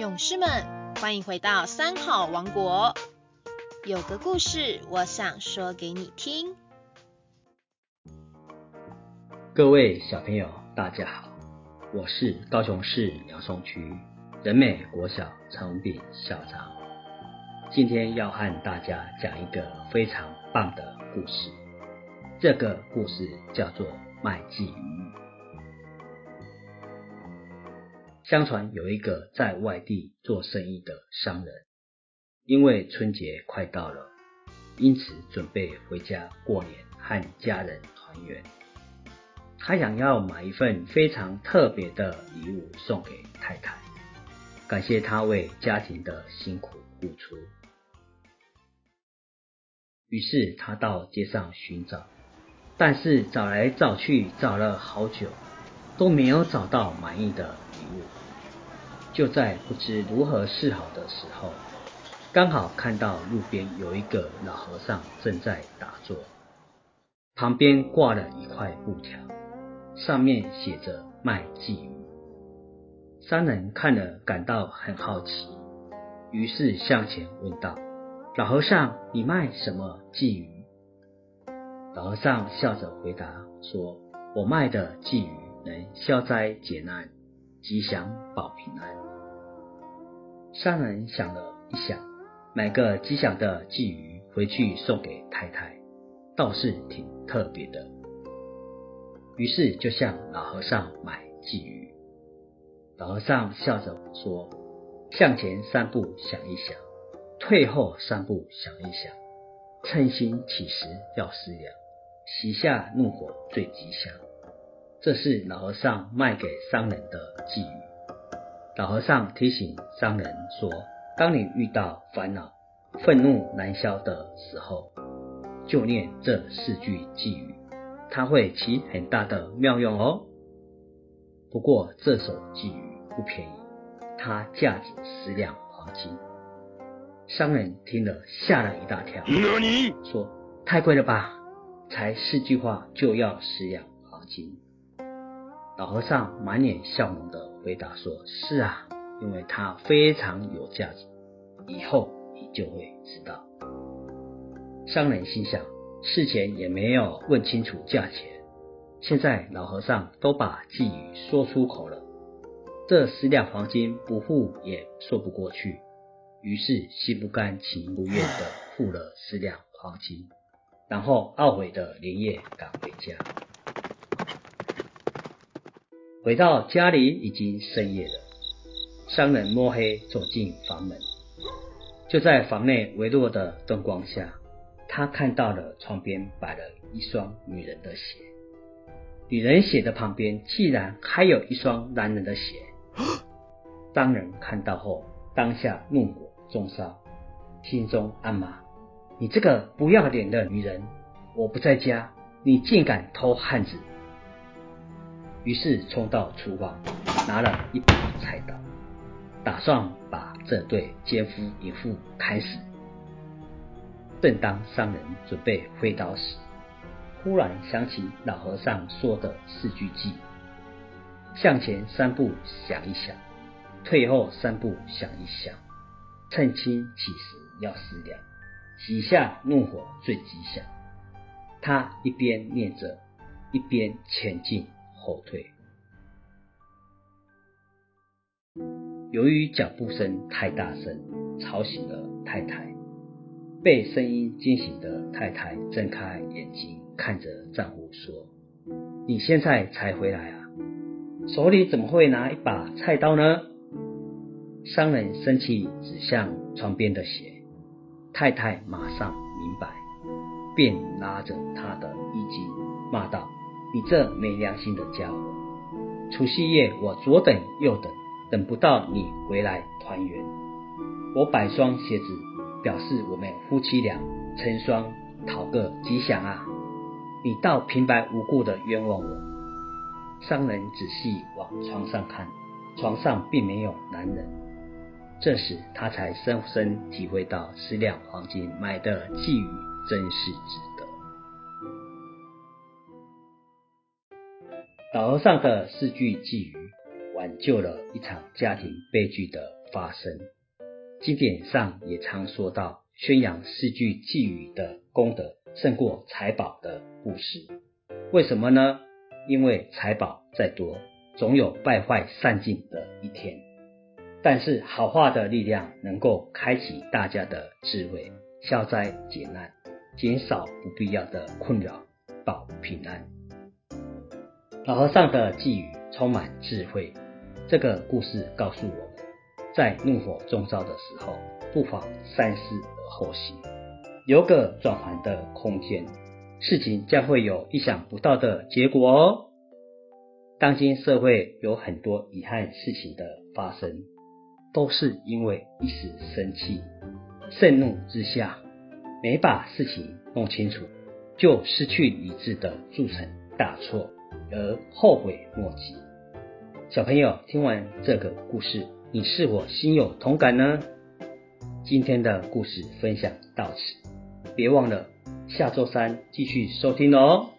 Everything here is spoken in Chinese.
勇士们，欢迎回到三好王国。有个故事，我想说给你听。各位小朋友，大家好，我是高雄市苗松区人美国小陈文炳校长。今天要和大家讲一个非常棒的故事。这个故事叫做卖鲫鱼。相传有一个在外地做生意的商人，因为春节快到了，因此准备回家过年和家人团圆。他想要买一份非常特别的礼物送给太太，感谢她为家庭的辛苦付出。于是他到街上寻找，但是找来找去找了好久，都没有找到满意的物。就在不知如何是好的时候，刚好看到路边有一个老和尚正在打坐，旁边挂了一块布条，上面写着“卖鲫鱼”。商人看了感到很好奇，于是向前问道：“老和尚，你卖什么鲫鱼？”老和尚笑着回答说：“我卖的鲫鱼能消灾解难。”吉祥保平安。商人想了一想，买个吉祥的鲫鱼回去送给太太，倒是挺特别的。于是就向老和尚买鲫鱼。老和尚笑着说：“向前三步想一想，退后三步想一想，称心起时要思量，喜下怒火最吉祥。”这是老和尚卖给商人的寄语。老和尚提醒商人说：“当你遇到烦恼、愤怒难消的时候，就念这四句寄语，它会起很大的妙用哦。”不过这首寄语不便宜，它价值十两黄金。商人听了吓了一大跳，说：“太贵了吧？才四句话就要十两黄金？”老和尚满脸笑容的回答说：“是啊，因为它非常有价值，以后你就会知道。”商人心想，事前也没有问清楚价钱，现在老和尚都把寄语说出口了，这十两黄金不付也说不过去，于是心不甘情不愿的付了十两黄金，然后懊悔的连夜赶回家。回到家里已经深夜了，商人摸黑走进房门，就在房内微弱的灯光下，他看到了床边摆了一双女人的鞋，女人鞋的旁边竟然还有一双男人的鞋。商人看到后，当下怒火中烧，心中暗骂：“你这个不要脸的女人！我不在家，你竟敢偷汉子！”于是冲到厨房，拿了一把菜刀，打算把这对奸夫淫妇砍死。正当商人准备挥刀时，忽然想起老和尚说的四句偈：向前三步想一想，退后三步想一想，趁亲起时要思量，几下怒火最吉祥。他一边念着，一边前进。后退。由于脚步声太大声，吵醒了太太。被声音惊醒的太太睁开眼睛，看着丈夫说：“你现在才回来啊？手里怎么会拿一把菜刀呢？”商人生气，指向床边的鞋。太太马上明白，便拉着他的衣襟，骂道。你这没良心的家伙！除夕夜我左等右等，等不到你回来团圆。我摆双鞋子，表示我们夫妻俩成双，讨个吉祥啊！你倒平白无故的冤枉我。商人仔细往床上看，床上并没有男人。这时他才深深体会到十两黄金买的寄语真是值。老和尚的四句寄语，挽救了一场家庭悲剧的发生。经典上也常说到，宣扬四句寄语的功德胜过财宝的故事。为什么呢？因为财宝再多，总有败坏散尽的一天。但是好话的力量能够开启大家的智慧，消灾解难，减少不必要的困扰，保平安。老和尚的寄语充满智慧。这个故事告诉我们，在怒火中烧的时候，不妨三思而后行，留个转圜的空间，事情将会有意想不到的结果哦。当今社会有很多遗憾事情的发生。都是因为一时生气、盛怒之下，没把事情弄清楚，就失去理智的铸成大错，而后悔莫及。小朋友听完这个故事，你是否心有同感呢？今天的故事分享到此，别忘了下周三继续收听哦。